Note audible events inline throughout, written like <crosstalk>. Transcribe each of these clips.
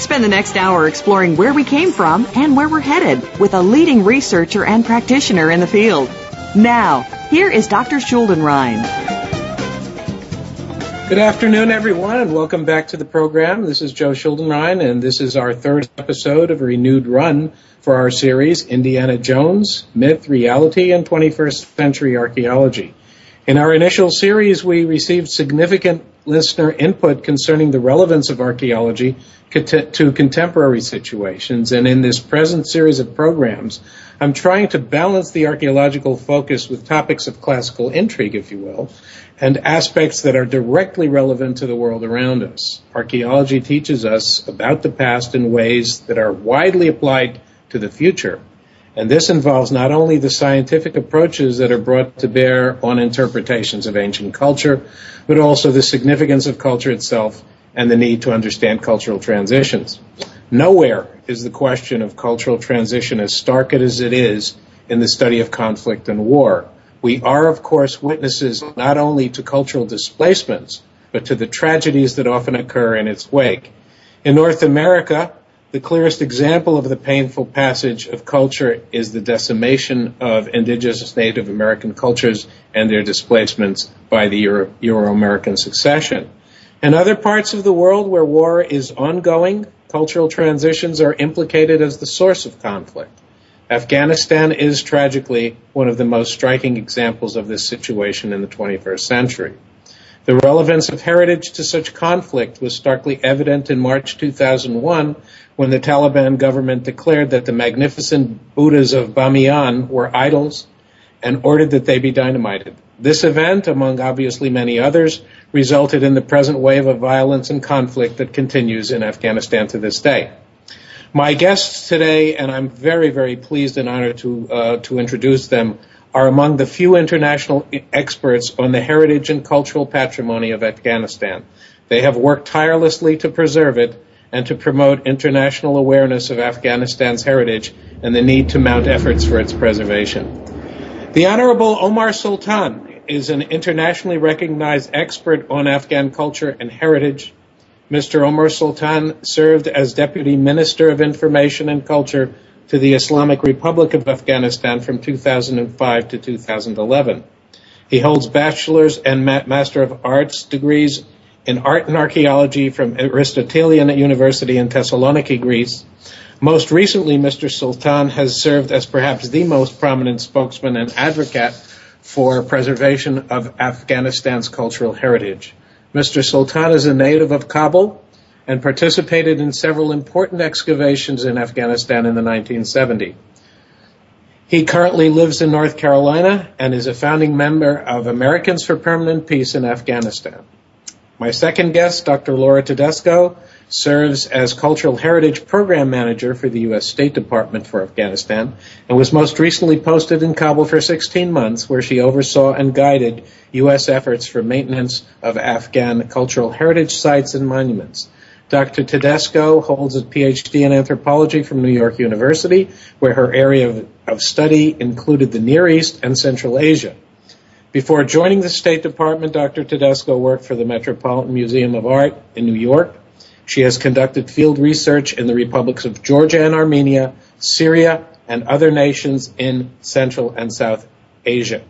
Spend the next hour exploring where we came from and where we're headed with a leading researcher and practitioner in the field. Now, here is Dr. Schuldenrein. Good afternoon, everyone, and welcome back to the program. This is Joe Schuldenrein, and this is our third episode of a renewed run for our series, Indiana Jones, Myth, Reality, and 21st Century Archaeology. In our initial series, we received significant listener input concerning the relevance of archaeology to contemporary situations. And in this present series of programs, I'm trying to balance the archaeological focus with topics of classical intrigue, if you will, and aspects that are directly relevant to the world around us. Archaeology teaches us about the past in ways that are widely applied to the future. And this involves not only the scientific approaches that are brought to bear on interpretations of ancient culture, but also the significance of culture itself and the need to understand cultural transitions. Nowhere is the question of cultural transition as stark as it is in the study of conflict and war. We are, of course, witnesses not only to cultural displacements, but to the tragedies that often occur in its wake. In North America, the clearest example of the painful passage of culture is the decimation of indigenous Native American cultures and their displacements by the Euro American succession. In other parts of the world where war is ongoing, cultural transitions are implicated as the source of conflict. Afghanistan is tragically one of the most striking examples of this situation in the 21st century. The relevance of heritage to such conflict was starkly evident in March 2001 when the Taliban government declared that the magnificent Buddhas of Bamiyan were idols and ordered that they be dynamited. This event, among obviously many others, resulted in the present wave of violence and conflict that continues in Afghanistan to this day. My guests today, and I'm very, very pleased and honored to, uh, to introduce them, are among the few international experts on the heritage and cultural patrimony of Afghanistan. They have worked tirelessly to preserve it and to promote international awareness of Afghanistan's heritage and the need to mount efforts for its preservation. The Honorable Omar Sultan is an internationally recognized expert on Afghan culture and heritage. Mr. Omar Sultan served as Deputy Minister of Information and Culture to the Islamic Republic of Afghanistan from 2005 to 2011. He holds bachelor's and master of arts degrees in art and archaeology from Aristotelian University in Thessaloniki, Greece. Most recently, Mr. Sultan has served as perhaps the most prominent spokesman and advocate for preservation of Afghanistan's cultural heritage. Mr. Sultan is a native of Kabul and participated in several important excavations in Afghanistan in the 1970s. He currently lives in North Carolina and is a founding member of Americans for Permanent Peace in Afghanistan. My second guest, Dr. Laura Tedesco, serves as Cultural Heritage Program Manager for the U.S. State Department for Afghanistan and was most recently posted in Kabul for 16 months, where she oversaw and guided U.S. efforts for maintenance of Afghan cultural heritage sites and monuments. Dr. Tedesco holds a PhD in anthropology from New York University, where her area of, study included the Near East and Central Asia. Before joining the State Department, Dr. Tedesco worked for the Metropolitan Museum of Art in New York. She has conducted field research in the republics of Georgia and Armenia, Syria, and other nations in Central and South Asia.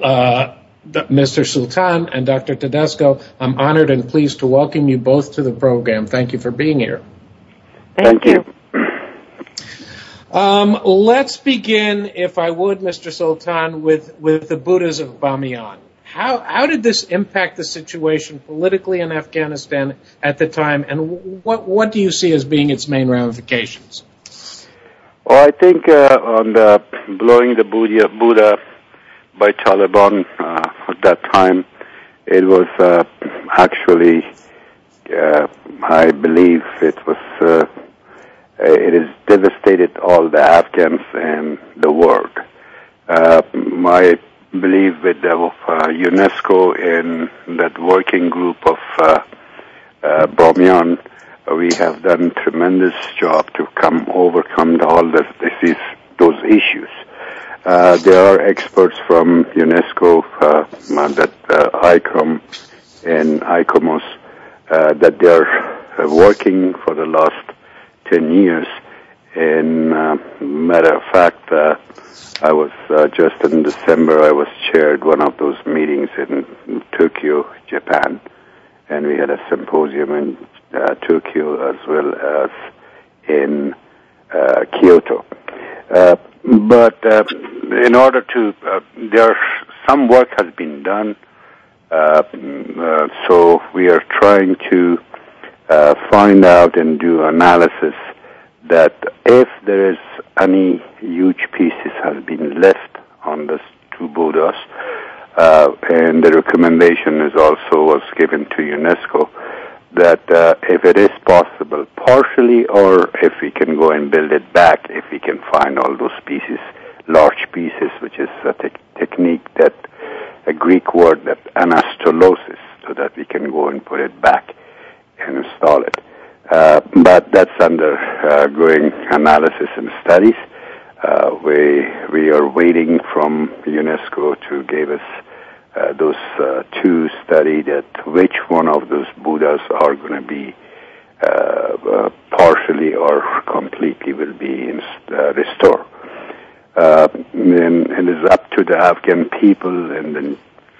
Uh, Mr. Sultan and Dr. Tedesco, I'm honored and pleased to welcome you both to the program. Thank you for being here. Thank, you. Um, let's begin, if I would, Mr. Sultan, with, with the Buddhas of Bamiyan. How, how did this impact the situation politically in Afghanistan at the time, and what, what do you see as being its main ramifications? Well, I think uh, on the blowing the Buddha, Buddha by Taliban uh, at that time, it was uh, actually, uh, I believe, it was uh, it has devastated all the Afghans and the world. Uh, I believe with the, uh, UNESCO and that working group of uh, uh, Bamiyan, we have done tremendous job to come overcome all this, this those issues. Uh, there are experts from UNESCO uh, that uh, ICOM and ICOMOS uh, that they are working for the last 10 years. And uh, matter of fact, uh, I was uh, just in December. I was chaired one of those meetings in Tokyo, Japan, and we had a symposium in uh, Tokyo as well as in uh, Kyoto. Uh, but uh, in order to, uh, there some work has been done. Uh, uh, so we are trying to find out and do analysis that if there is any huge pieces has been left on the two Buddhas, and the recommendation is also was given to UNESCO that uh, if it is possible, partially, or if we can go and build it back, if we can find all those pieces, large pieces, which is a te- technique that a Greek word that anastylosis, so that we can go and put it back and install it. Uh, but that's under uh, analysis and studies. Uh, we we are waiting from UNESCO to give us uh, those uh, two study that which one of those Buddhas are going to be uh, partially or completely will be in, restored. and, and it's up to the Afghan people and the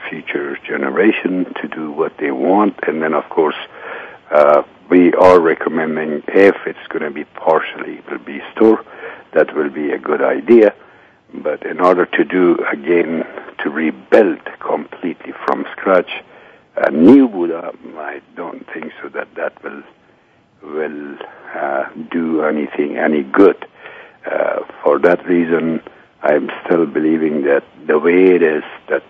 future generation to do what they want, and then of course uh, we are recommending if it's going to be partially will be that will be a good idea. But in order to do again to rebuild completely from scratch a new Buddha, I don't think so that that will will uh, do anything any good. Uh, for that reason, I'm still believing that the way it is, that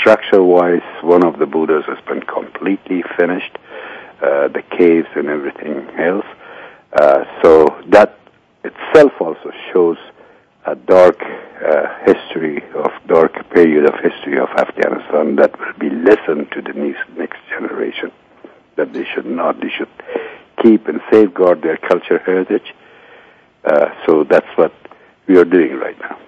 structure-wise, one of the Buddhas has been completely finished uh, the caves and everything else. Uh, so that itself also shows a dark uh, history of dark period of history of Afghanistan that will be listened to the next generation. That they should not, they should keep and safeguard their culture heritage. Uh, so that's what we are doing right now.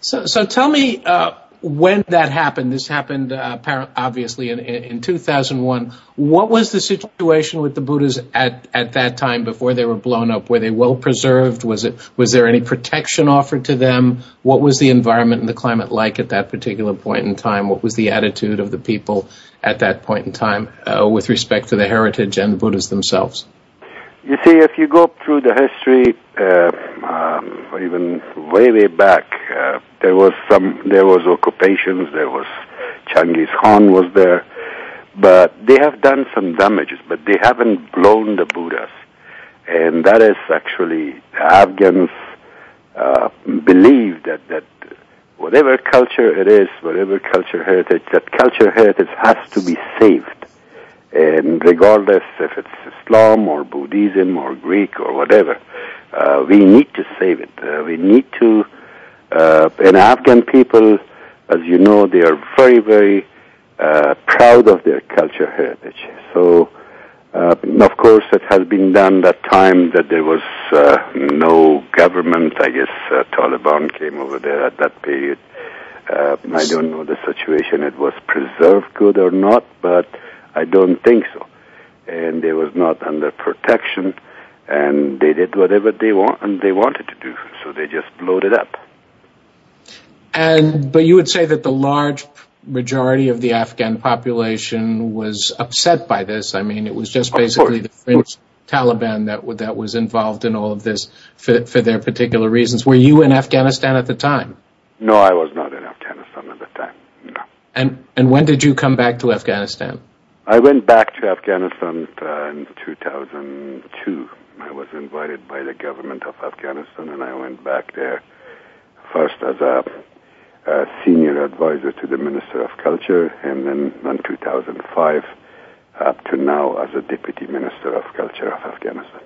So, so tell me, uh, when that happened, this happened uh, obviously in, in 2001. What was the situation with the Buddhas at, at that time before they were blown up? Were they well preserved? Was it was there any protection offered to them? What was the environment and the climate like at that particular point in time? What was the attitude of the people at that point in time uh, with respect to the heritage and the Buddhas themselves? You see, if you go through the history, uh, um, even way, way back, uh, there was some, there was occupations, there was Genghis Khan was there, but they have done some damages, but they haven't blown the Buddhas. And that is actually, the Afghans uh, believe that, that whatever culture it is, whatever culture heritage, that culture heritage has to be saved and regardless if it's Islam or Buddhism or Greek or whatever, uh, we need to save it. Uh, we need to, uh, and Afghan people, as you know, they are very, very uh, proud of their culture heritage. So, uh, of course, it has been done that time that there was uh, no government. I guess Taliban came over there at that period. I don't know the situation. It was preserved good or not, but I don't think so. and they was not under protection, and they did whatever they want and they wanted to do. So they just blowed it up. And but you would say that the large majority of the Afghan population was upset by this. I mean, it was just basically the fringe Taliban that that was involved in all of this for, for their particular reasons. Were you in Afghanistan at the time? No, I was not in Afghanistan at the time. No. And and when did you come back to Afghanistan? I went back to Afghanistan uh, in 2002. I was invited by the government of Afghanistan, and I went back there first as a, a senior advisor to the Minister of Culture, and then in 2005 up to now as a deputy minister of culture of Afghanistan.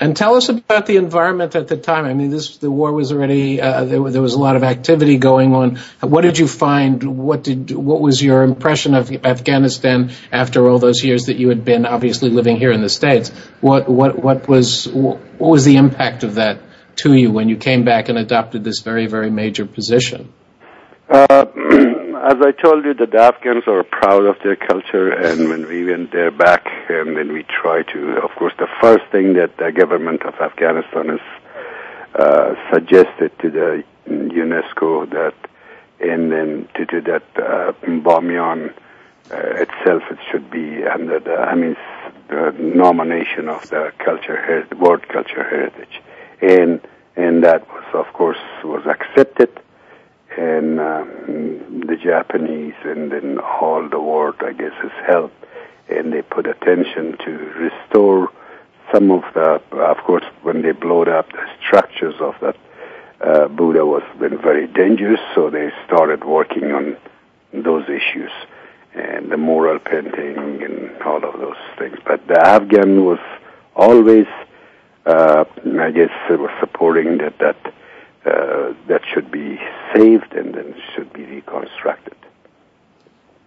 And tell us about the environment at the time. I mean, this the war was already uh, there, there, was a lot of activity going on. What did you find? What did what was your impression of Afghanistan after all those years that you had been obviously living here in the states? What what what was what was the impact of that to you when you came back and adopted this very very major position? Uh, <clears throat> as I told you, the Afghans are proud of their culture, and when we went there back, and then we try to, of course, the first thing that the government of Afghanistan has uh, suggested to the UNESCO that, and then to do that uh, Bamyan uh, itself, it should be under the, I mean, the nomination of the culture, world culture heritage, and and that was, of course, was accepted and um, the Japanese and then all the world, I guess, has helped, and they put attention to restore some of the. Of course, when they blowed up the structures of that uh, Buddha was been very dangerous, so they started working on those issues and the mural painting and all of those things. But the Afghan was always, uh, I guess, was supporting that that uh, that should be saved and then should be reconstructed.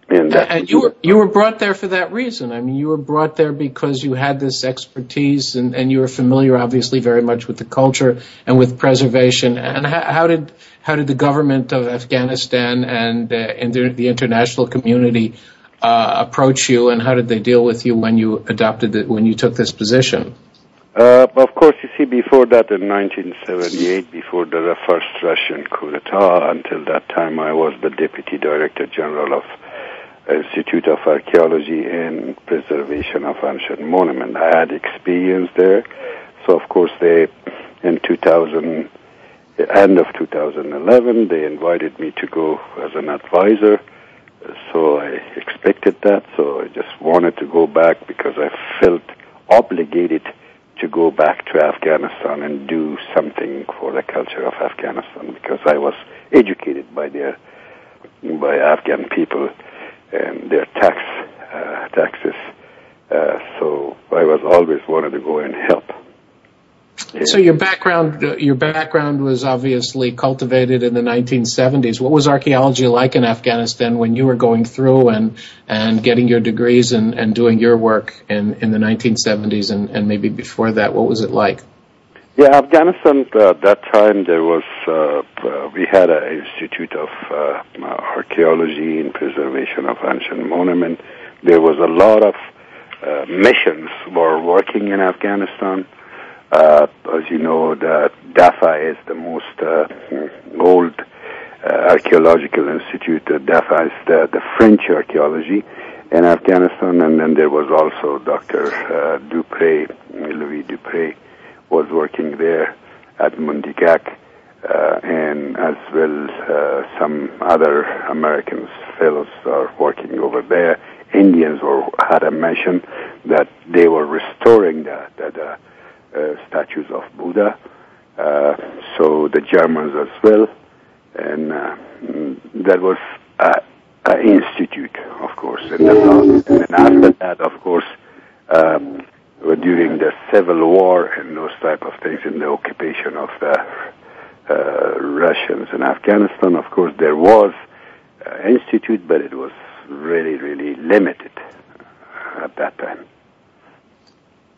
And, and, you were you were brought there for that reason. I mean, you were brought there because you had this expertise and, and you were familiar, obviously, very much with the culture and with preservation. And how, how did how did the government of Afghanistan and, uh, and the, the, international community uh, approach you, and how did they deal with you when you adopted it, when you took this position? Uh, of course, you see, before that, in 1978, before the first Russian coup d'etat, until that time, I was the deputy director general of Institute of Archaeology and Preservation of Ancient Monument. I had experience there, so of course, they in 2000, end of 2011, they invited me to go as an advisor. So I expected that. So I just wanted to go back because I felt obligated to go back to Afghanistan and do something for the culture of Afghanistan because I was educated by their by Afghan people and their tax uh, taxes. Uh, so I was always wanted to go and help. So your background, your background was obviously cultivated in the 1970s. What was archaeology like in Afghanistan when you were going through and and getting your degrees and, doing your work in, the 1970s and, maybe before that? What was it like? Yeah, Afghanistan uh, at that time there was uh, uh, we had an institute of uh, archaeology and preservation of ancient monument. There was a lot of uh, missions were working in Afghanistan. Uh, as you know, the DAFA is the most uh, old uh, archaeological institute. DAFA is the, the French archaeology in Afghanistan, and then there was also Dr. Uh, Dupree, Louis Dupree, was working there at Mundigak, uh, and as well uh, some other Americans fellows are working over there. Indians were, had a mission that they were restoring the, the, the statues of Buddha. Uh, so the Germans as well, and uh, that was an institute, of course. And then, and after that, of course, um, during the Civil War and those type of things, in the occupation of the uh, Russians in Afghanistan, of course, there was an institute, but it was really, really limited at that time.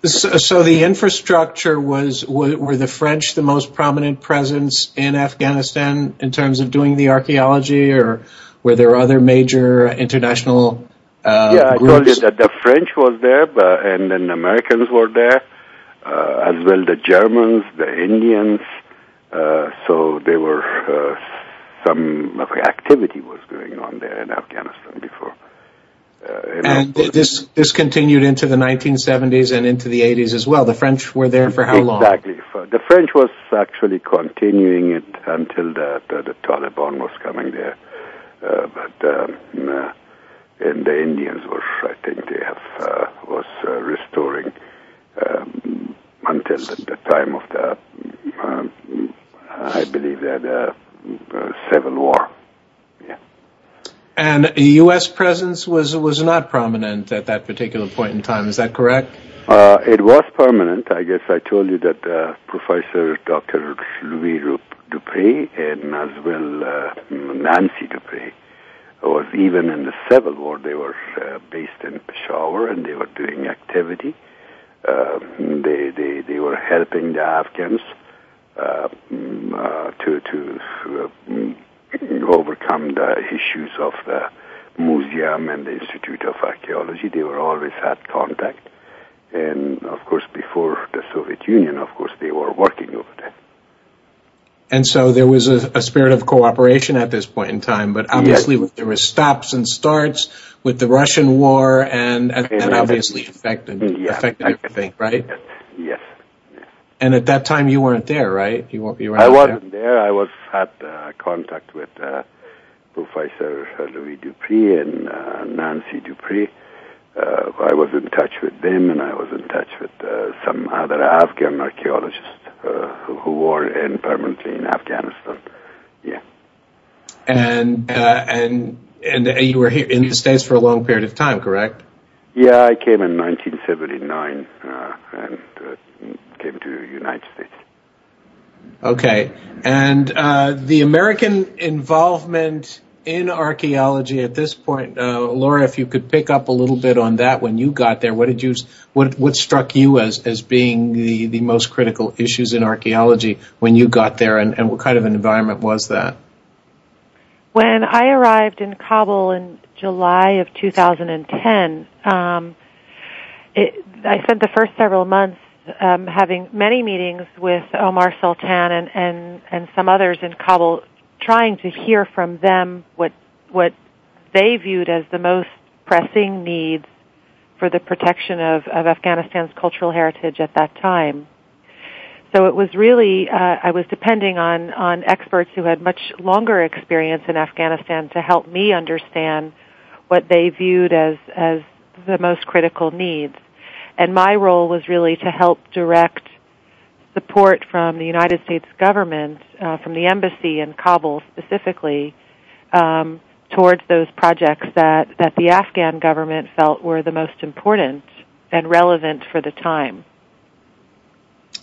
So, the infrastructure was were the French the most prominent presence in Afghanistan in terms of doing the archaeology, or were there other major international Uh, yeah, I groups. told you that the French was there, but, and then the Americans were there, uh, as well the Germans, the Indians. Uh, so there were uh, some activity was going on there in Afghanistan before. Uh, and this this continued into the 1970s and into the 80s as well. The French were there for how long? Exactly. The French was actually continuing it until the the, the Taliban was coming there. Uh, but um, uh, and the Indians were, I think, they have uh, was uh, restoring um, until the, the, time of the, um, I believe, that the civil war. And U.S. presence was was not prominent at that particular point in time. Is that correct? Uh, it was permanent. I guess I told you that uh, Professor Dr. Louis Dupree and as well uh, Nancy Dupree was even in the Civil War. They were uh, based in Peshawar and they were doing activity. Uh, they they they were helping the Afghans uh, to to overcome the issues of the museum and the Institute of Archaeology. They were always had contact. And of course, before the Soviet Union, of course, they were working over there. And so there was a, a spirit of cooperation at this point in time, but obviously yes. there were stops and starts with the Russian war, and, and that obviously affected yeah, affected everything, right? Yes. yes. And at that time, you weren't there, right? You, were, you were I wasn't there. there. I was had uh, contact with uh, Professor Louis Dupree and uh, Nancy Dupree. Uh, I was in touch with them, and I was in touch with uh, some other Afghan archaeologists uh, who were in permanently in Afghanistan. Yeah. And and and you were here in the states for a long period of time, correct? Yeah, I came in 1979 and came to the United States. Okay, and uh, the American involvement in archaeology at this point, uh, Laura, if you could pick up a little bit on that when you got there, what did you, what what struck you as as being the the most critical issues in archaeology when you got there, and, and what kind of an environment was that? When I arrived in Kabul in July of 2010, um, it, I spent the first several months um, having many meetings with Omar Sultan and, and, and some others in Kabul, trying to hear from them what what they viewed as the most pressing needs for the protection of, of Afghanistan's cultural heritage at that time. So it was really uh, I was depending on on experts who had much longer experience in Afghanistan to help me understand what they viewed as as the most critical needs and my role was really to help direct support from the United States government, uh, from the embassy in Kabul specifically, um, towards those projects that, that the Afghan government felt were the most important and relevant for the time.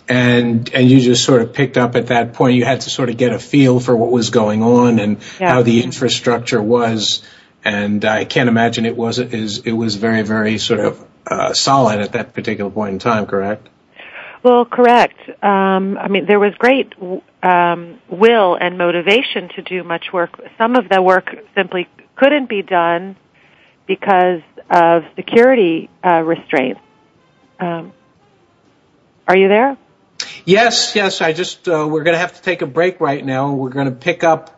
And and you just sort of picked up at that point. You had to sort of get a feel for what was going on and yeah. how the infrastructure was. And I can't imagine it was it was very very sort of uh, solid at that particular point in time, correct? Well, correct. Um, I mean, there was great um, will and motivation to do much work. Some of the work simply couldn't be done because of security uh, restraints. Um, are you there? Yes, yes. I just uh, we're going to have to take a break right now. We're going to pick up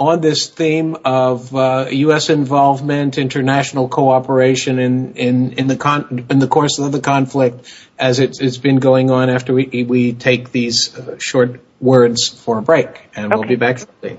on this theme of uh, U.S. involvement, international cooperation in in in the con- in the course of the conflict as it's it's been going on. After we we take these uh, short words for a break, and okay. we'll be back shortly.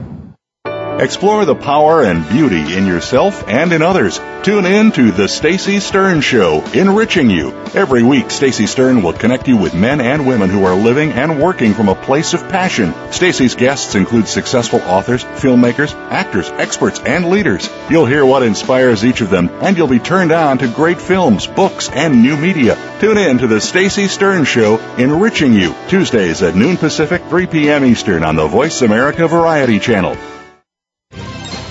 Explore the power and beauty in yourself and in others. Tune in to The Stacy Stern Show, enriching you. Every week, Stacy Stern will connect you with men and women who are living and working from a place of passion. Stacy's guests include successful authors, filmmakers, actors, experts, and leaders. You'll hear what inspires each of them, and you'll be turned on to great films, books, and new media. Tune in to The Stacy Stern Show, enriching you, Tuesdays at noon Pacific, 3 p.m. Eastern on the Voice America Variety Channel.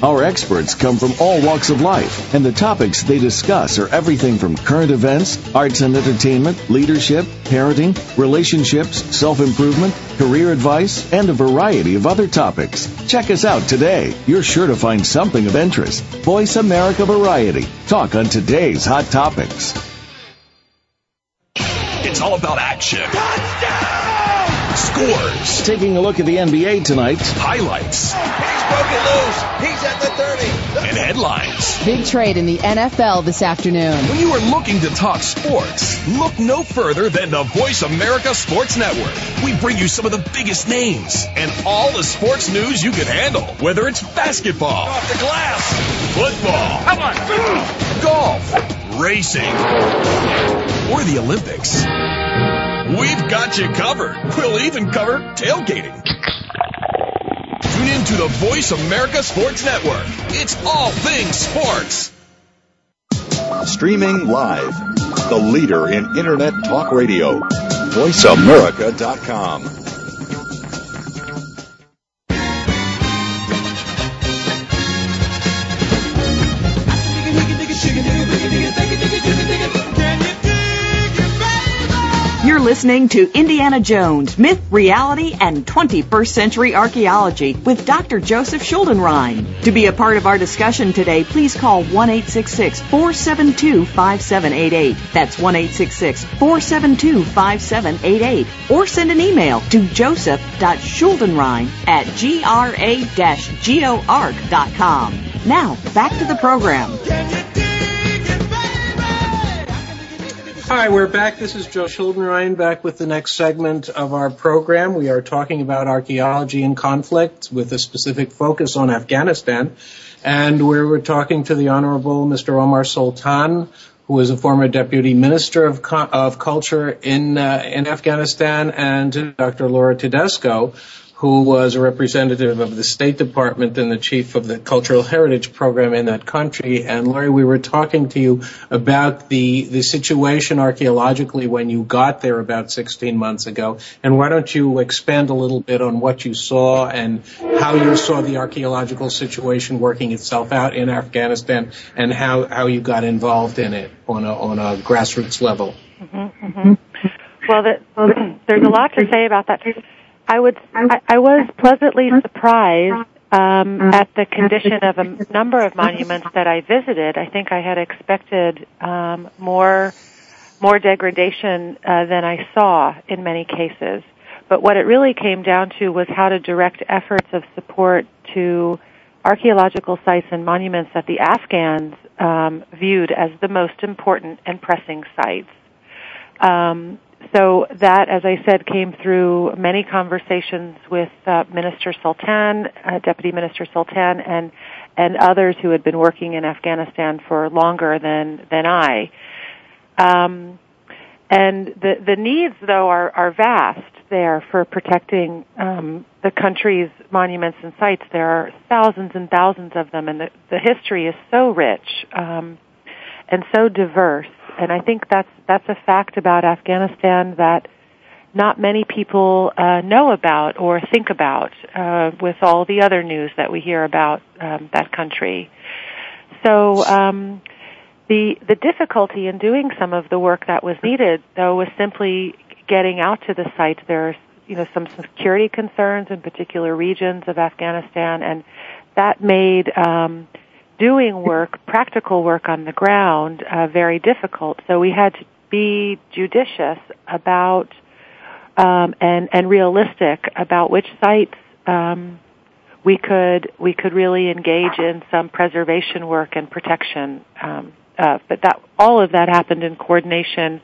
Our experts come from all walks of life, and the topics they discuss are everything from current events, arts and entertainment, leadership, parenting, relationships, self-improvement, career advice, and a variety of other topics. Check us out today. You're sure to find something of interest. Voice America Variety. Talk on today's hot topics. It's all about action. Touchdown! Scores. Taking a look at the NBA tonight. Highlights. He's broken loose. He's at the 30. And headlines. Big trade in the NFL this afternoon. When you are looking to talk sports, look no further than the Voice America Sports Network. We bring you some of the biggest names and all the sports news you can handle. Whether it's basketball, Off the glass. football, Come on. golf, racing, or the Olympics. We've got you covered. We'll even cover tailgating. Tune in to the Voice America Sports Network. It's all things sports. Streaming live. The leader in Internet talk radio. VoiceAmerica.com. listening to Indiana Jones, Myth, Reality, and 21st Century Archaeology with Dr. Joseph Schuldenrein. To be a part of our discussion today, please call 1-866-472-5788. That's 1-866-472-5788. Or send an email to joseph.schuldenrein at gra-geoarc.com. Now, back to the program. Hi, we're back. This is Joe Schuldenrein back with the next segment of our program. We are talking about archaeology and conflict with a specific focus on Afghanistan. And we're, we're talking to the Honorable Mr. Omar Sultan, who is a former Deputy Minister of, of Culture in, uh, in Afghanistan, and Dr. Laura Tedesco, who was a representative of the State Department and the chief of the Cultural Heritage Program in that country. And Laurie, we were talking to you about the, the situation archaeologically when you got there about 16 months ago. And why don't you expand a little bit on what you saw and how you saw the archaeological situation working itself out in Afghanistan and how, how you got involved in it on a, on a grassroots level? Mm-hmm, mm-hmm. Well, the, <clears throat> there's a lot to say about that. I would, I, I was pleasantly surprised um, at the condition of a number of monuments that I visited. I think I had expected um, more, more degradation uh, than I saw in many cases. But what it really came down to was how to direct efforts of support to archaeological sites and monuments that the Afghans um, viewed as the most important and pressing sites. Um, so that, as I said, came through many conversations with uh, Minister Sultan, uh, Deputy Minister Sultan, and and others who had been working in Afghanistan for longer than than I. Um, and the the needs, though, are are vast there for protecting um, the country's monuments and sites. There are thousands and thousands of them, and the the history is so rich um, and so diverse and I think that's that's a fact about Afghanistan that not many people uh, know about or think about uh, with all the other news that we hear about um, that country. So um, the the difficulty in doing some of the work that was needed, though, was simply getting out to the site. There are you know some security concerns in particular regions of Afghanistan, and that made um, doing work, practical work on the ground, uh, very difficult. So we had to be judicious about um, and and realistic about which sites um, we could we could really engage in some preservation work and protection um, uh, but that all of that happened in coordination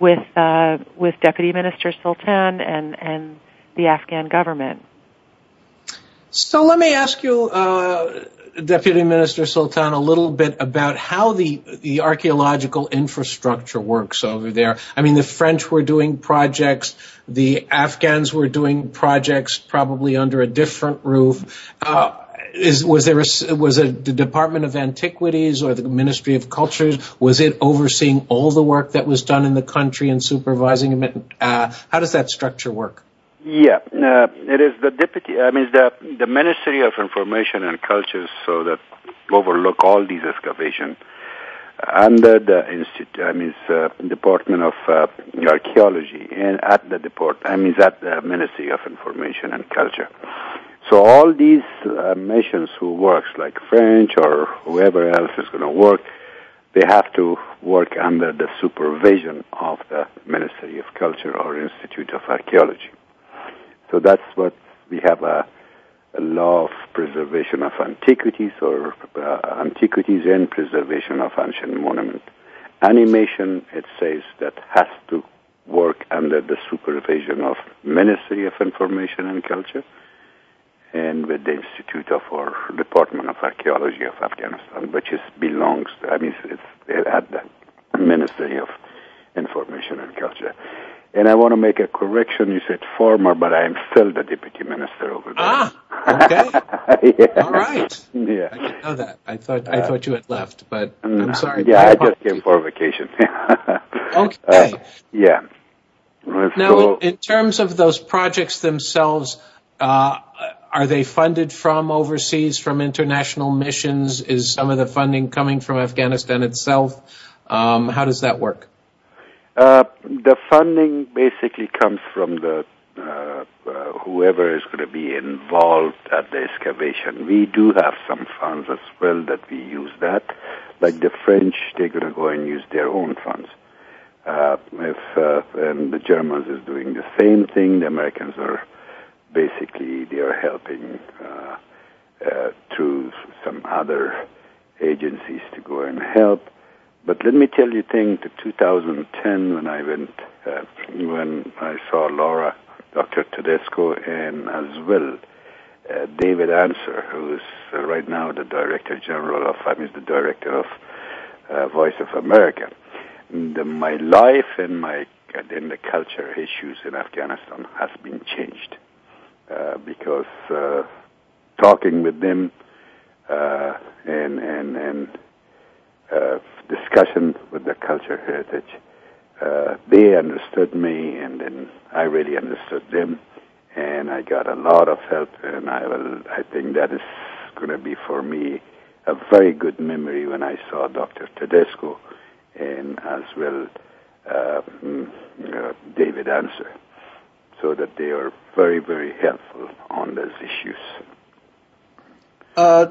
with uh, with Deputy Minister Sultan and and the Afghan government. So let me ask you, uh, Deputy Minister Sultan, a little bit about how the the archaeological infrastructure works over there. I mean, the French were doing projects, the Afghans were doing projects, probably under a different roof. Uh, is, was there a, was it the Department of Antiquities or the Ministry of Cultures? Was it overseeing all the work that was done in the country and supervising it? Uh, how does that structure work? Yeah, uh, it is the deputy. I mean, the the Ministry of Information and Culture, so that overlook all these excavations under the institute. I mean, uh, Department of uh, Archaeology, and at the depart. I mean, at the Ministry of Information and Culture. So all these uh, nations who works, like French or whoever else is going to work, they have to work under the supervision of the Ministry of Culture or Institute of Archaeology. So that's what we have a, a law of preservation of antiquities or uh, antiquities and preservation of ancient monuments. Animation, it says that has to work under the supervision of Ministry of Information and Culture and with the Institute of or Department of Archaeology of Afghanistan, which is belongs. I mean, it's at the Ministry of Information and Culture. And I want to make a correction. You said former, but I am still the deputy minister over there. Ah, okay. <laughs> yeah. All right. Yeah. I didn't know that. I thought I thought you had left, but I'm sorry. Yeah, I just came for a vacation. <laughs> okay. Uh, yeah. Now, So- in, in terms of those projects themselves, uh, are they funded from overseas, from international missions? Is some of the funding coming from Afghanistan itself? Um, how does that work? Uh, the funding basically comes from the uh, uh, whoever is going to be involved at the excavation. We do have some funds as well that we use that. Like the French, they're going to go and use their own funds. Uh, if uh, and the Germans is doing the same thing, the Americans are basically they are helping uh, uh, through some other agencies to go and help. But let me tell you, thing to 2010 when I went, uh, when I saw Laura, Dr. Tedesco, and as well uh, David Ensor, who is uh, right now the Director General of, I mean, the Director of uh, Voice of America. The, my life and my and the culture issues in Afghanistan has been changed uh, because uh, talking with them uh, and and and uh, discussion with the culture heritage. Uh, they understood me, and then I really understood them, and I got a lot of help. And I will, I think that is going to be for me a very good memory when I saw Dr. Tedesco, and as well uh, mm, uh, David Ensor, so that they are very, very helpful on those issues. Uh,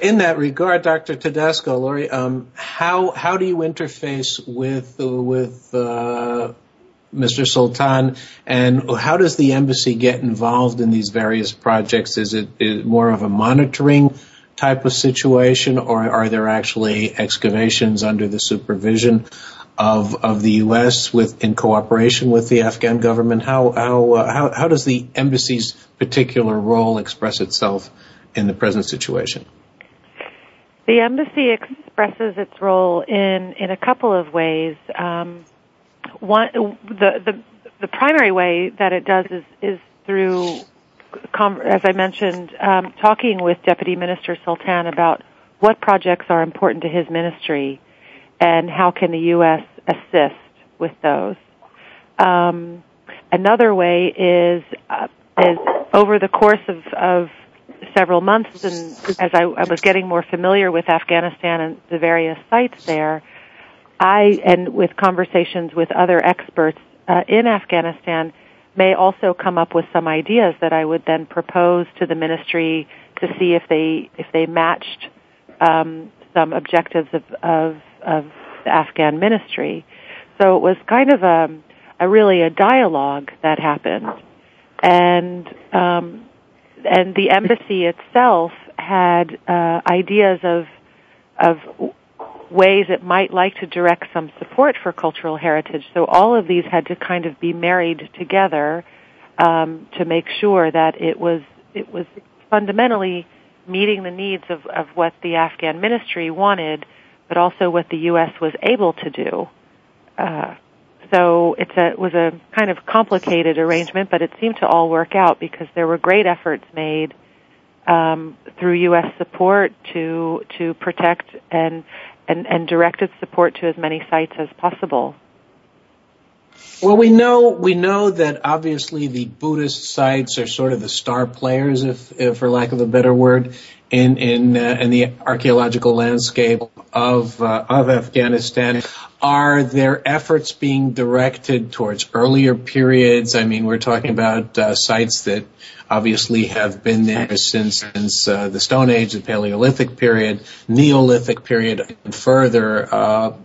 in that regard, Dr. Tedesco, Lori, um, how how do you interface with with uh, Mr. Sultan, and how does the embassy get involved in these various projects? Is it, is it more of a monitoring type of situation, or are there actually excavations under the supervision of of the U.S. with in cooperation with the Afghan government? How how uh, how, how does the embassy's particular role express itself? In the present situation? The embassy expresses its role in in a couple of ways. Um, one, the the the primary way that it does is is through, as I mentioned, um, talking with Deputy Minister Sultan about what projects are important to his ministry, and how can the U.S. assist with those. Um, another way is uh, is over the course of, of several months and as I, I, was getting more familiar with Afghanistan and the various sites there, I, and with conversations with other experts uh, in Afghanistan, may also come up with some ideas that I would then propose to the ministry to see if they, if they matched um, some objectives of, of, of the Afghan ministry. So it was kind of a, a really a dialogue that happened. And um, and the embassy itself had uh, ideas of of ways it might like to direct some support for cultural heritage. So all of these had to kind of be married together um, to make sure that it was it was fundamentally meeting the needs of, of what the Afghan ministry wanted, but also what the U.S. was able to do. Uh, so it was a kind of complicated arrangement, but it seemed to all work out because there were great efforts made um, through U.S. support to to protect and, and and directed support to as many sites as possible. Well, we know we know that obviously the Buddhist sites are sort of the star players, if, if for lack of a better word, in in uh, in the archaeological landscape of uh, of Afghanistan. Are there efforts being directed towards earlier periods? I mean, we're talking about uh, sites that obviously have been there since since uh, the Stone Age, the Paleolithic period, Neolithic period, and further uh,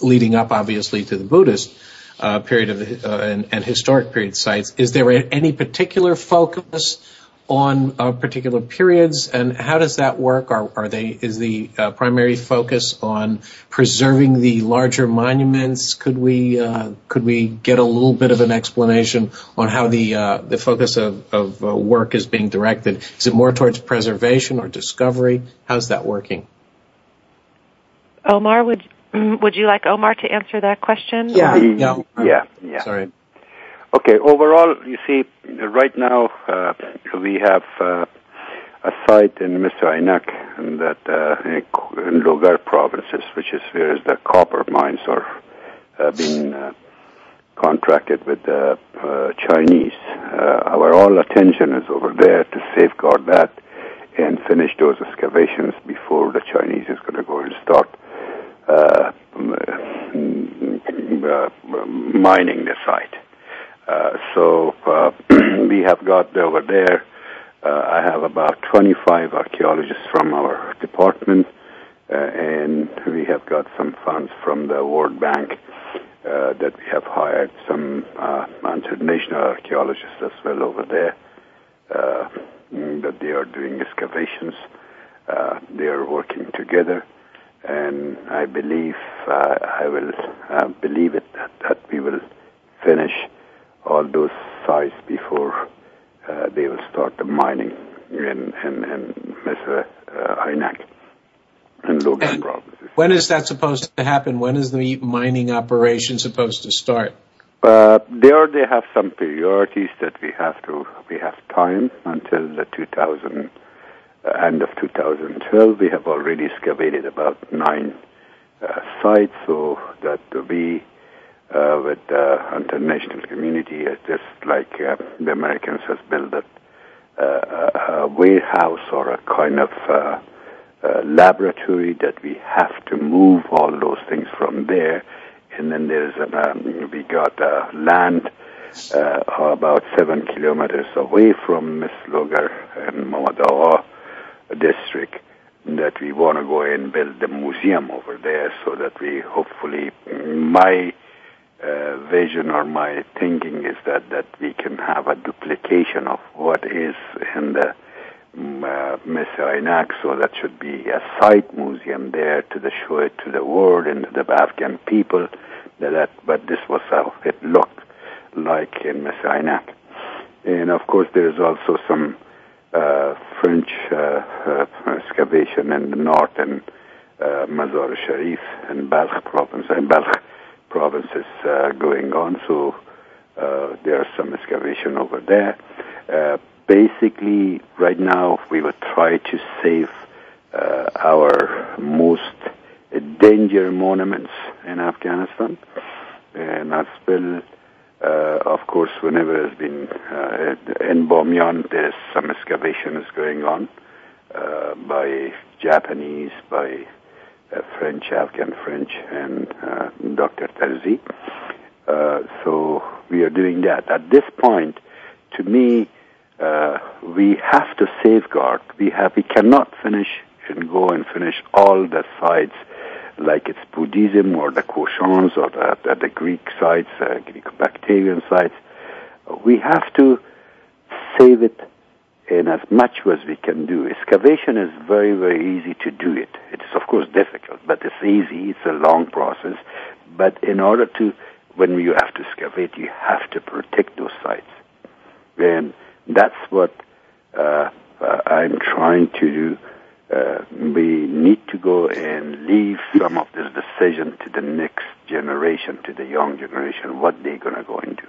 leading up, obviously, to the Buddhist uh, period of uh, and, and, historic period sites. Is there any particular focus on uh, particular periods, and how does that work? Are, are they is the uh, primary focus on preserving the larger monuments? Could we uh, could we get a little bit of an explanation on how the uh, the focus of, of work is being directed? Is it more towards preservation or discovery? How's that working? Omar, would Would you like Omar to answer that question? Yeah, yeah, yeah, yeah. Sorry. Okay. Overall, you see, right now uh, we have uh, a site in Mes Ainak in that uh, in Logar provinces, which is where the copper mines are uh, being uh, contracted with the uh, Chinese. Our all attention is over there to safeguard that and finish those excavations before the Chinese is going to go and start mining the site. Uh, so uh, <clears throat> we have got over there. Uh, I have about 25 archaeologists from our department, and we have got some funds from the World Bank that we have hired some uh, international archaeologists as well over there. Uh, that they are doing excavations. Uh, they are working together and I believe uh, I will uh, believe it that, that, we will finish all those sites before uh, they will start the mining in in, in Mes uh, Ainak and Logar provinces. When is that supposed to happen? When is the mining operation supposed to start? Uh, there they have some priorities that we have to we have time until the 2000 end of 2012, we have already excavated about nine uh, sites, so that we, uh, with the international community, just like uh, the Americans has built a, a, warehouse or a kind of uh, laboratory that we have to move all those things from there, and then there's an, um, we got land. Uh, about seven kilometers away from Mislogar and Mohammad Agha, district that we want to go and build the museum over there so that we hopefully my uh, vision or my thinking is that that we can have a duplication of what is in the um, uh, Ainak, so that should be a site museum there to the show it to the world and to the Afghan people. That, but this was how it looked like in Ainak. And of course, there is also some uh, French uh, uh, excavation in the north and Mazar Sharif and Balkh province and Balkh provinces going on. So there are some excavation over there. basically, right now we will try to save our most danger monuments in Afghanistan, and as uh, of course, whenever there's been uh, in Bamyan, there's some excavations going on uh, by Japanese, by uh, French, Afghan French, and uh, Dr. Tarzi. Uh, so we are doing that. At this point, to me, we have to safeguard. We have. We cannot finish and go and finish all the sites like it's Buddhism or the Kushans or the, the, the Greek sites, uh, Greek-Bactrian sites. We have to save it in as much as we can do. Excavation is very, very easy to do it. It is, of course, difficult, but it's easy. It's a long process. But in order to, when you have to excavate, you have to protect those sites. And that's what uh, uh, I'm trying to do. Uh, we need to go and leave some of this decision to the next generation, to the young generation, what they're going to go into.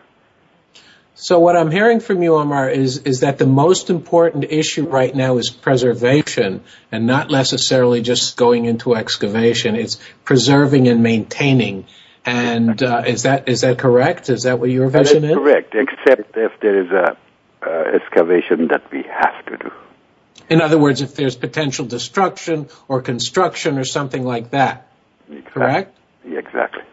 So what I'm hearing from you, Omar, is is that the most important issue right now is preservation, and not necessarily just going into excavation. It's preserving and maintaining. And uh, is that is that correct? Is that what your vision is? Correct, except if there is a uh, excavation that we have to do. In other words, if there's potential destruction or construction or something like that. Exactly. Correct? Exactly.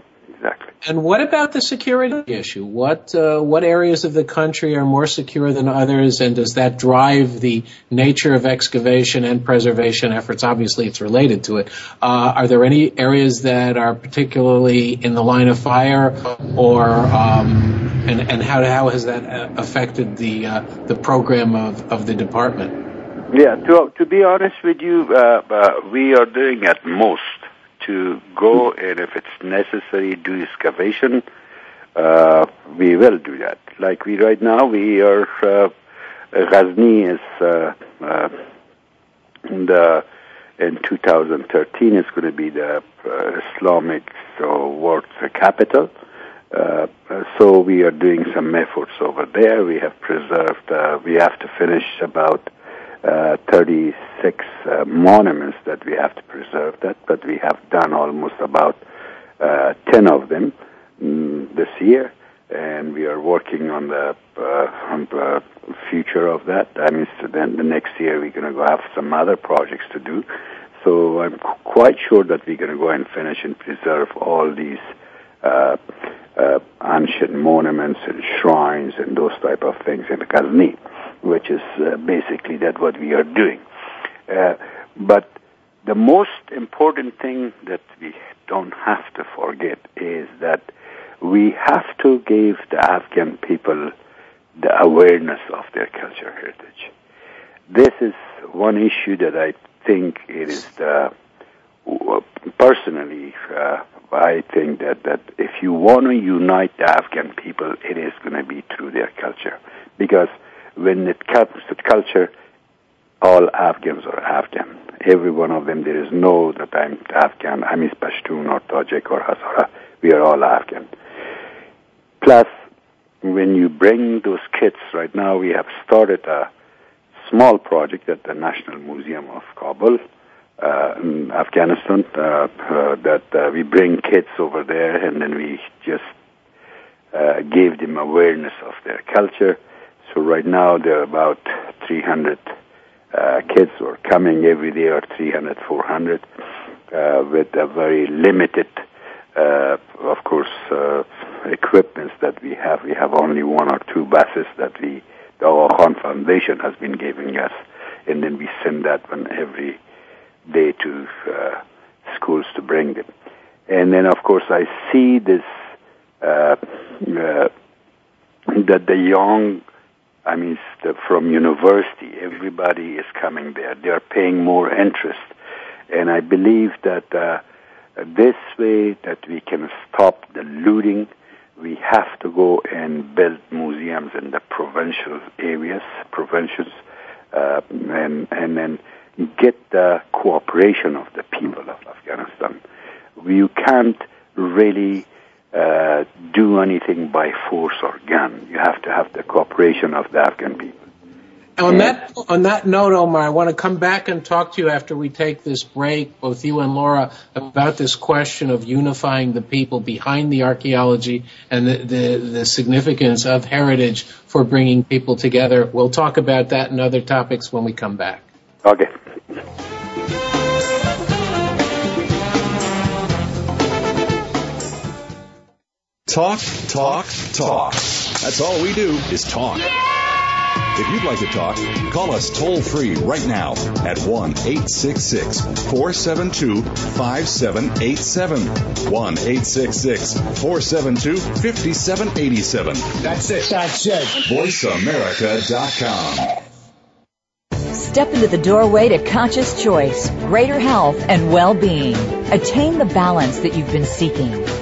Exactly. And what about the security issue? What uh, what areas of the country are more secure than others, and does that drive the nature of excavation and preservation efforts? Obviously, it's related to it. Uh, are there any areas that are particularly in the line of fire, or um, and and how how has that uh, affected the uh, the program of, of the department? Yeah, to to be honest with you, uh, uh, we are doing at most to go and if it's necessary do excavation, uh, we will do that. Like we right now, we are uh, Ghazni is uh, uh, in the in 2013 is going to be the uh, Islamic so world capital. Uh, so we are doing some efforts over there. We have preserved. Uh, we have to finish about uh, 36 uh, monuments that we have to preserve that, but we have done almost about uh, 10 of them mm, this year, and we are working on the, uh, on the future of that. I mean, so then the next year we're going to go have some other projects to do. So I'm quite sure that we're going to go and finish and preserve all these uh, uh, ancient monuments and shrines and those type of things in the Ghazni which is uh, basically that what we are doing. Uh, but the most important thing that we don't have to forget is that we have to give the Afghan people the awareness of their cultural heritage. This is one issue that I think it is the personally uh, I think that that if you want to unite the Afghan people, it is going to be through their culture because when it comes to culture, all Afghans are Afghan. Every one of them, there is no that I'm Afghan, I'm is Pashtun or Tajik or Hazara. We are all Afghan. Plus, when you bring those kids, right now we have started a small project at the National Museum of Kabul uh, in Afghanistan uh, uh, that uh, we bring kids over there and then we just uh, give them awareness of their culture so right now there are about 300 uh, kids who are coming every day, or 300, 400, uh, with a very limited, uh, of course, uh, equipments that we have. We have only one or two buses that we, the Aga Khan Foundation has been giving us, and then we send that one every day to uh, schools to bring them. And then, of course, I see this uh, uh, that the young I mean, from university, everybody is coming there. They are paying more interest. And I believe that uh, this way that we can stop the looting, we have to go and build museums in the provincial areas, provincials, uh, and, and then get the cooperation of the people of Afghanistan. You can't really uh, do anything by force or gun. You have to have the cooperation of the Afghan people. On that on that note, Omar, I want to come back and talk to you after we take this break, both you and Laura, about this question of unifying the people behind the archaeology and the, the, the significance of heritage for bringing people together. We'll talk about that and other topics when we come back. Okay. Talk, talk, talk. That's all we do is talk. If you'd like to talk, call us toll free right now at 1 866 472 5787. 1 866 472 5787. That's it. That's it. VoiceAmerica.com. Step into the doorway to conscious choice, greater health, and well-being. Attain the balance that you've been seeking.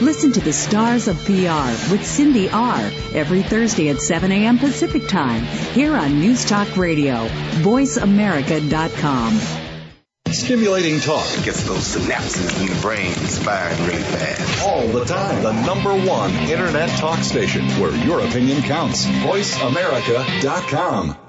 Listen to the Stars of PR with Cindy R. every Thursday at 7 a.m. Pacific Time here on News Talk Radio, voiceamerica.com. Stimulating talk gets those synapses in the brain firing really fast. all the time. The number one internet talk station where your opinion counts. VoiceAmerica.com.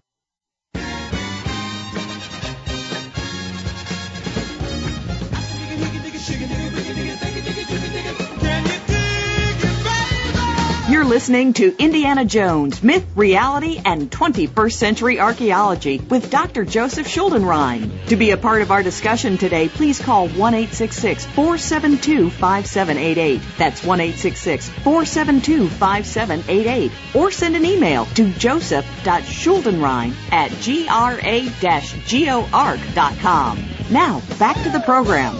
listening to Indiana Jones, Myth, Reality, and 21st Century Archaeology with Dr. Joseph Schuldenrein. To be a part of our discussion today, please call 1-866-472-5788. That's 1-866-472-5788. Or send an email to joseph.schuldenrein at gra-geoarc.com. Now, back to the program.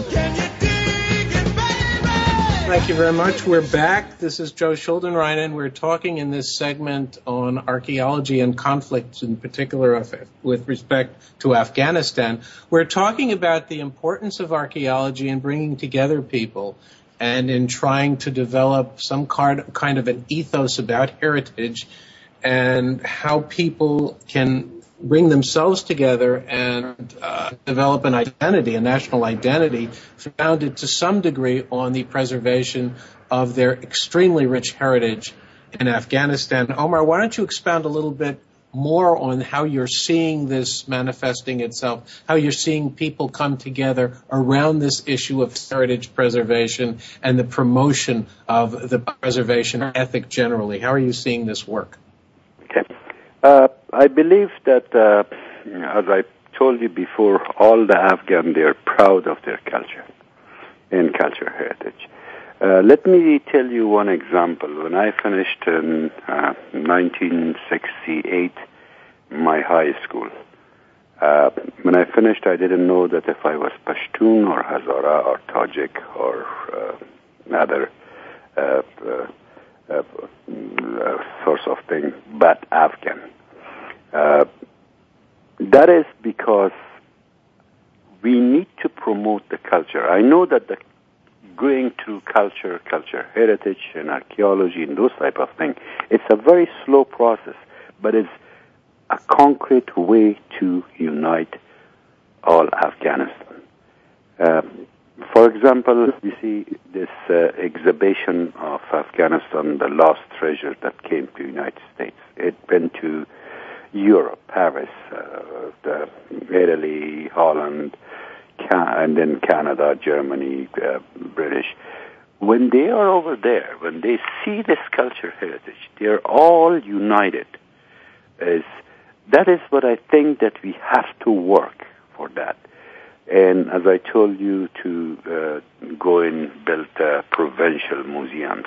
Thank you very much. We're back. This is Joe Schuldenrein, and we're talking in this segment on archaeology and conflicts, in particular of, with respect to Afghanistan. We're talking about the importance of archaeology in bringing together people and in trying to develop some kind of an ethos about heritage and how people can bring themselves together and uh, develop an identity, a national identity, founded to some degree on the preservation of their extremely rich heritage in Afghanistan. Omar, why don't you expound a little bit more on how you're seeing this manifesting itself, how you're seeing people come together around this issue of heritage preservation and the promotion of the preservation ethic generally. How are you seeing this work? Uh, I believe that, uh, as I told you before, all the Afghan, they're proud of their culture and culture heritage. Uh, let me tell you one example. When I finished in uh, 1968 my high school, uh, when I finished, I didn't know that if I was Pashtun or Hazara or Tajik or uh, other uh, uh, source of thing, but Afghan. Uh, that is because we need to promote the culture. I know that the going to culture, culture heritage, and archaeology and those type of things, it's a very slow process, but it's a concrete way to unite all Afghanistan. Uh, for example, you see this uh, exhibition of Afghanistan, the lost treasure that came to the United States. It went to Europe, Paris, uh, Italy, Holland, and then Canada, Germany, uh, British. When they are over there, when they see this culture heritage, they are all united. Is that is what I think that we have to work for that. And as I told you, to uh, go and build uh, provincial museums,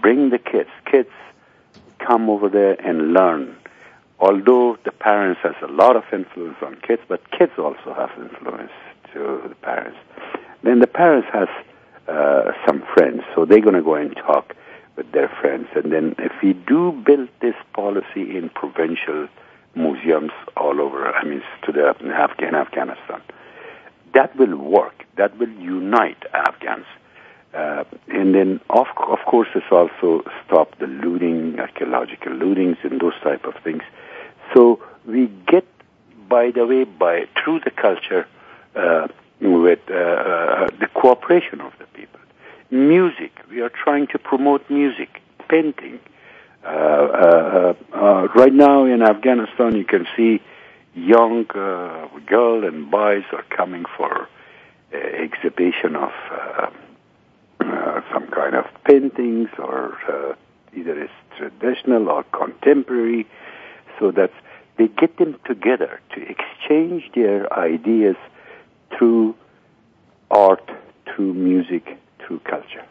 bring the kids. Kids come over there and learn. Although the parents has a lot of influence on kids, but kids also have influence to the parents. Then the parents has uh, some friends, so they're going to go and talk with their friends. And then if we do build this policy in provincial museums all over, I mean, to the Afghan Afghanistan that will work. That will unite Afghans. Uh, and then, of, of course, it's also stop the looting, archaeological lootings, and those type of things. So we get, by the way, by through the culture, uh, with uh, uh, the cooperation of the people. Music, we are trying to promote music, painting. Uh, uh, right now in Afghanistan, you can see young uh, girls and boys are coming for uh, exhibition of uh, uh, some kind of paintings or uh, either it's traditional or contemporary so that they get them together to exchange their ideas through art, through music, through culture.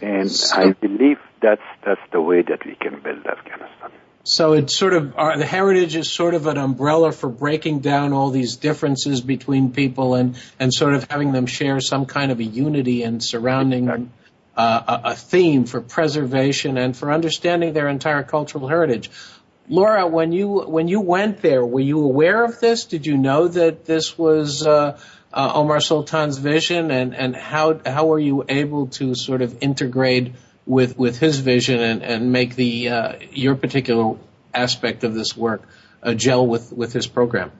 And So- I believe that's that's the way that we can build Afghanistan. So it's sort of uh, the heritage is sort of an umbrella for breaking down all these differences between people and and sort of having them share some kind of a unity and surrounding them uh, a, a theme for preservation and for understanding their entire cultural heritage. Laura, when you when you went there, were you aware of this? Did you know that this was uh, uh, Omar Sultan's vision, and and how how were you able to sort of integrate with with his vision and and make the uh, your particular aspect of this work uh, gel with with his program?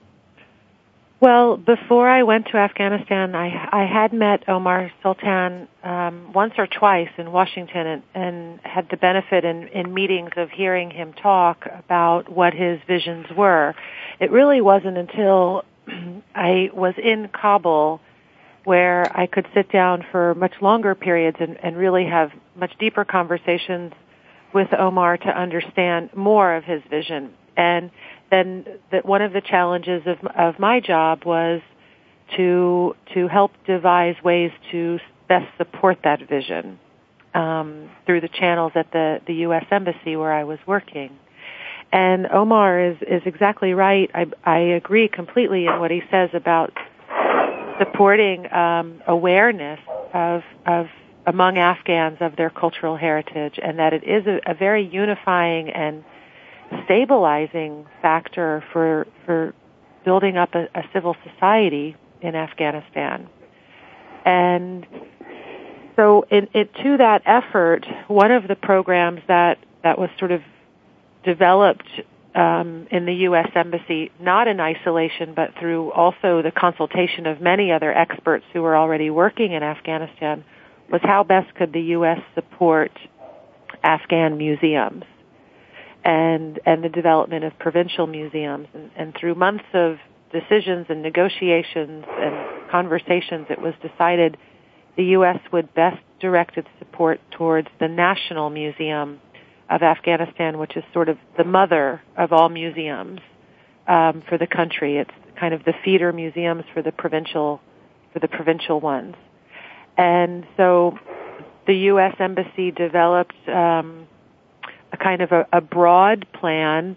Well, before I went to Afghanistan, I, I had met Omar Sultan um, once or twice in Washington and, and had the benefit in, in meetings of hearing him talk about what his visions were. It really wasn't until <clears throat> I was in Kabul where I could sit down for much longer periods and, and really have much deeper conversations with Omar to understand more of his vision. And then that one of the challenges of of my job was to to help devise ways to best support that vision um, through the channels at the the U.S. embassy where I was working. And Omar is is exactly right. I I agree completely in what he says about supporting um, awareness of of among Afghans of their cultural heritage, and that it is a, a very unifying and stabilizing factor for for building up a, a civil society in Afghanistan. And so, in, it, to that effort, one of the programs that that was sort of developed um, in the U.S. Embassy, not in isolation, but through also the consultation of many other experts who were already working in Afghanistan, was how best could the U.S. support Afghan museums and and the development of provincial museums and, and through months of decisions and negotiations and conversations it was decided the US would best direct its support towards the National Museum of Afghanistan which is sort of the mother of all museums um, for the country it's kind of the feeder museums for the provincial for the provincial ones and so the US embassy developed um, a kind of a, a broad plan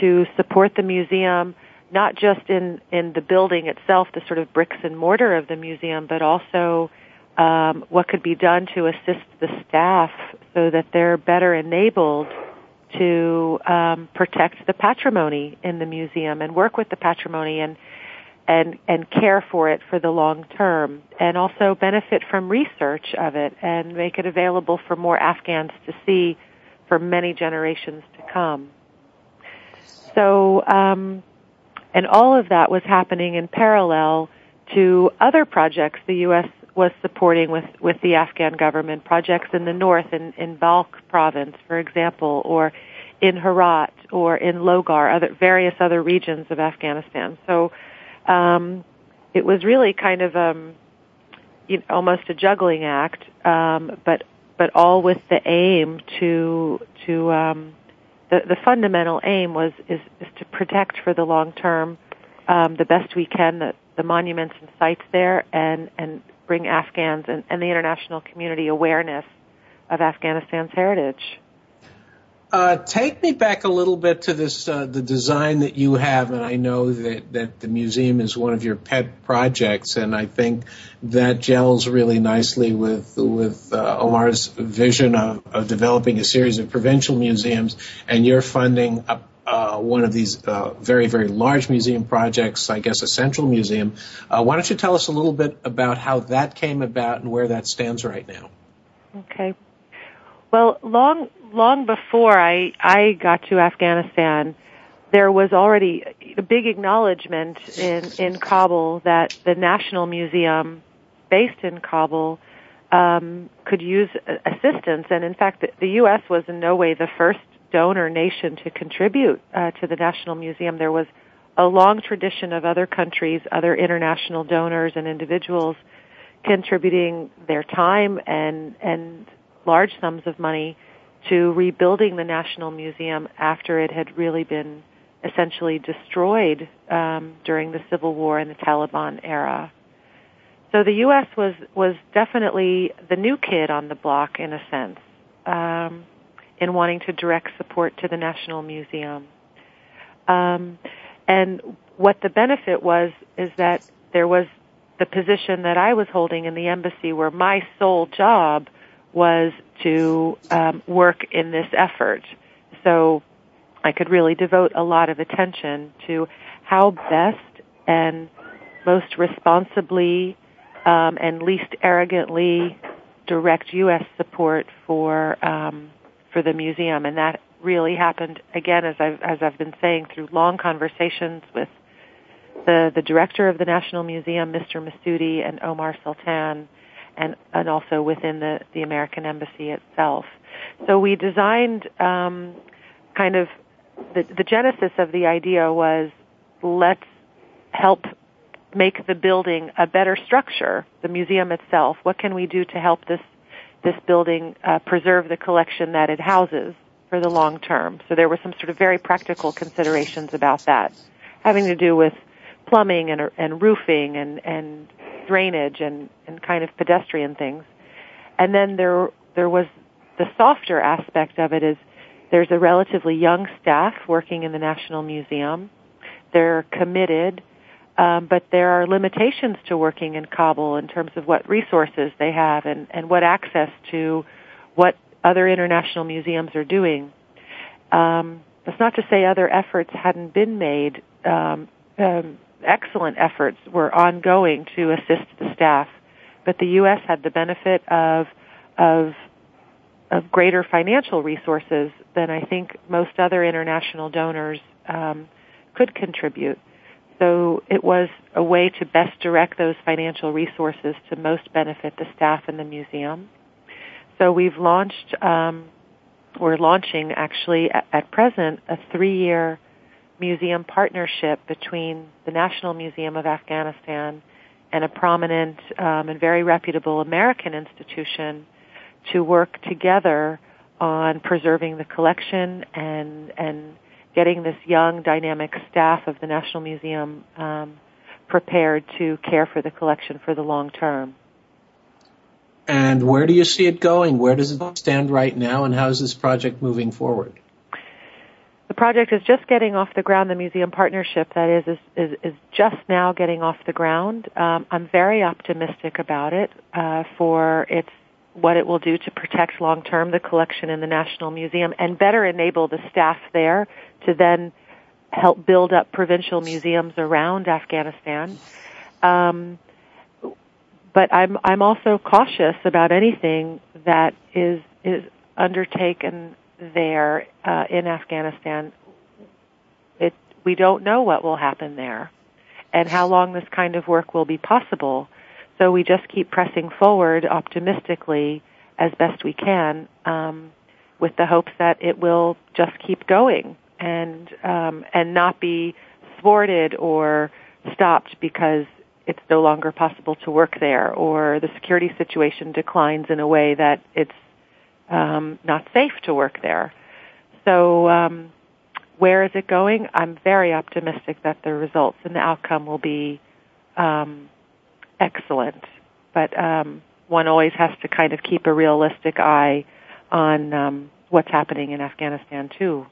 to support the museum, not just in, in the building itself, the sort of bricks and mortar of the museum, but also um, what could be done to assist the staff so that they're better enabled to um, protect the patrimony in the museum and work with the patrimony. And and and care for it for the long term and also benefit from research of it and make it available for more Afghans to see for many generations to come. So, um, and all of that was happening in parallel to other projects the U.S. was supporting with, with the Afghan government, projects in the north, in, in Balkh province, for example, or in Herat, or in Logar, other, various other regions of Afghanistan. So, um, it was really kind of um, you know, almost a juggling act, um, but but all with the aim to to um, the the fundamental aim was is, is to protect for the long term um, the best we can the, the monuments and sites there and and bring Afghans and, and the international community awareness of Afghanistan's heritage. Uh, take me back a little bit to this, uh, the design that you have, and I know that, that the museum is one of your pet projects, and I think that gels really nicely with with uh, Omar's vision of, of developing a series of provincial museums, and you're funding a, uh, one of these uh, very very large museum projects, I guess a central museum. Uh, why don't you tell us a little bit about how that came about and where that stands right now? Okay. Well, long long before I I got to Afghanistan, there was already a big acknowledgement in in Kabul that the National Museum, based in Kabul, um, could use assistance. And in fact, the, the, U.S. was in no way the first donor nation to contribute uh, to the National Museum. There was a long tradition of other countries, other international donors and individuals contributing their time and and large sums of money to rebuilding the National Museum after it had really been essentially destroyed um, during the Civil War and the Taliban era. So the U.S. was was definitely the new kid on the block in a sense, um, in wanting to direct support to the National Museum. Um, and what the benefit was is that there was the position that I was holding in the embassy, where my sole job was to um, work in this effort. So I could really devote a lot of attention to how best and most responsibly um, and least arrogantly direct U.S. support for um, for the museum, and that really happened again, as I've as I've been saying, through long conversations with the the director of the National Museum, Mr. Masudi, and Omar Sultan, and and also within the the American Embassy itself. So we designed um, kind of the the genesis of the idea was let's help make the building a better structure, the museum itself. What can we do to help this this building uh, preserve the collection that it houses for the long term? So there were some sort of very practical considerations about that, having to do with plumbing and and roofing and and drainage and and kind of pedestrian things. And then there there was the softer aspect of it is there's a relatively young staff working in the National Museum. They're committed um, but there are limitations to working in Kabul in terms of what resources they have and, and what access to what other international museums are doing. Um, that's not to say other efforts hadn't been made. Um, um, excellent efforts were ongoing to assist the staff, but the U.S. had the benefit of of of greater financial resources than I think most other international donors um, could contribute. So it was a way to best direct those financial resources to most benefit the staff in the museum. So we've launched, um, we're launching actually at, at present a three-year museum partnership between the National Museum of Afghanistan and a prominent um, and very reputable American institution to work together on preserving the collection and and getting this young, dynamic staff of the National Museum um, prepared to care for the collection for the long term. And where do you see it going? Where does it stand right now, and how is this project moving forward? The project is just getting off the ground. The museum partnership, that is, is, is, is just now getting off the ground. Um, I'm very optimistic about it uh, for its what it will do to protect long term the collection in the National Museum and better enable the staff there to then help build up provincial museums around Afghanistan. Um, but I'm I'm also cautious about anything that is is undertaken there uh, in Afghanistan. It we don't know what will happen there, and how long this kind of work will be possible. So we just keep pressing forward optimistically as best we can, um, with the hopes that it will just keep going and um, and not be thwarted or stopped because it's no longer possible to work there or the security situation declines in a way that it's um, not safe to work there. So um, where is it going? I'm very optimistic that the results and the outcome will be um, excellent, but um, one always has to kind of keep a realistic eye on um, what's happening in Afghanistan too.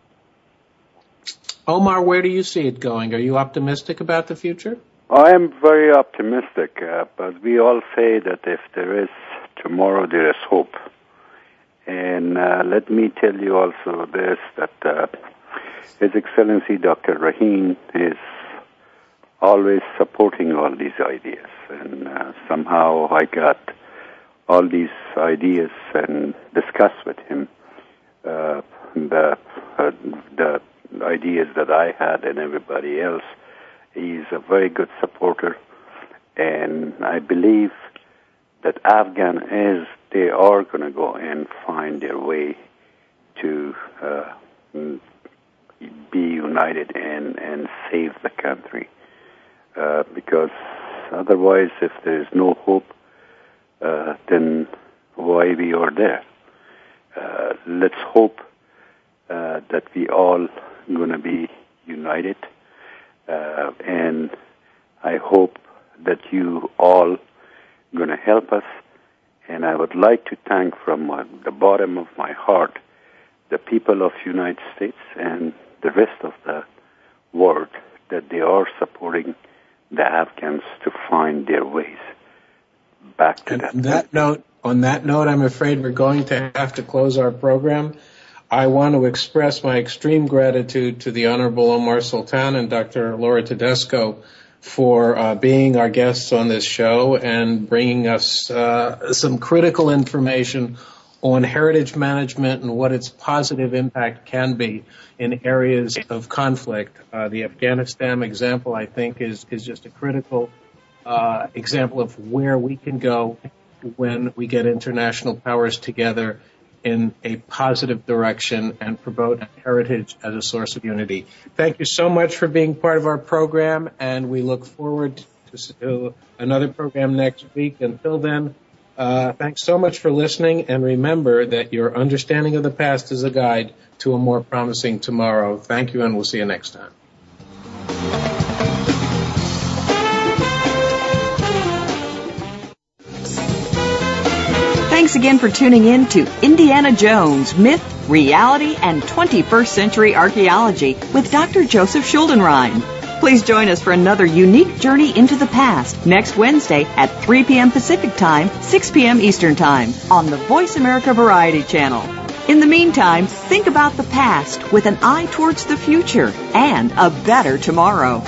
Omar, where do you see it going? Are you optimistic about the future? I am very optimistic, uh, but we all say that if there is tomorrow, there is hope. And uh, let me tell you also this that uh, His Excellency Dr. Raheen is always supporting all these ideas. And uh, somehow I got all these ideas and discussed with him uh, the uh, the ideas that I had and everybody else. He's a very good supporter, and I believe that Afghan is they are going to go and find their way to uh, be united and and save the country. Uh, because otherwise, if there is no hope, uh, then why we are there? Uh, let's hope uh, that we all going to be united, uh, and I hope that you all going to help us. And I would like to thank from uh, the bottom of my heart the people of United States and the rest of the world that they are supporting the Afghans to find their ways back to and that. that note, on that note, I'm afraid we're going to have to close our program. I want to express my extreme gratitude to the Honorable Omar Sultan and Dr. Laura Tedesco for uh, being our guests on this show and bringing us uh, some critical information on heritage management and what its positive impact can be in areas of conflict. Uh, the Afghanistan example, I think, is is just a critical uh, example of where we can go when we get international powers together in a positive direction and promote heritage as a source of unity. Thank you so much for being part of our program, and we look forward to another program next week. Until then, uh, thanks so much for listening, and remember that your understanding of the past is a guide to a more promising tomorrow. Thank you, and we'll see you next time. Thanks again for tuning in to Indiana Jones Myth, Reality, and 21st Century Archaeology with Dr. Joseph Schuldenrein. Please join us for another unique journey into the past next Wednesday at 3 p.m. Pacific Time, 6 p.m. Eastern Time on the Voice America Variety Channel. In the meantime, think about the past with an eye towards the future and a better tomorrow.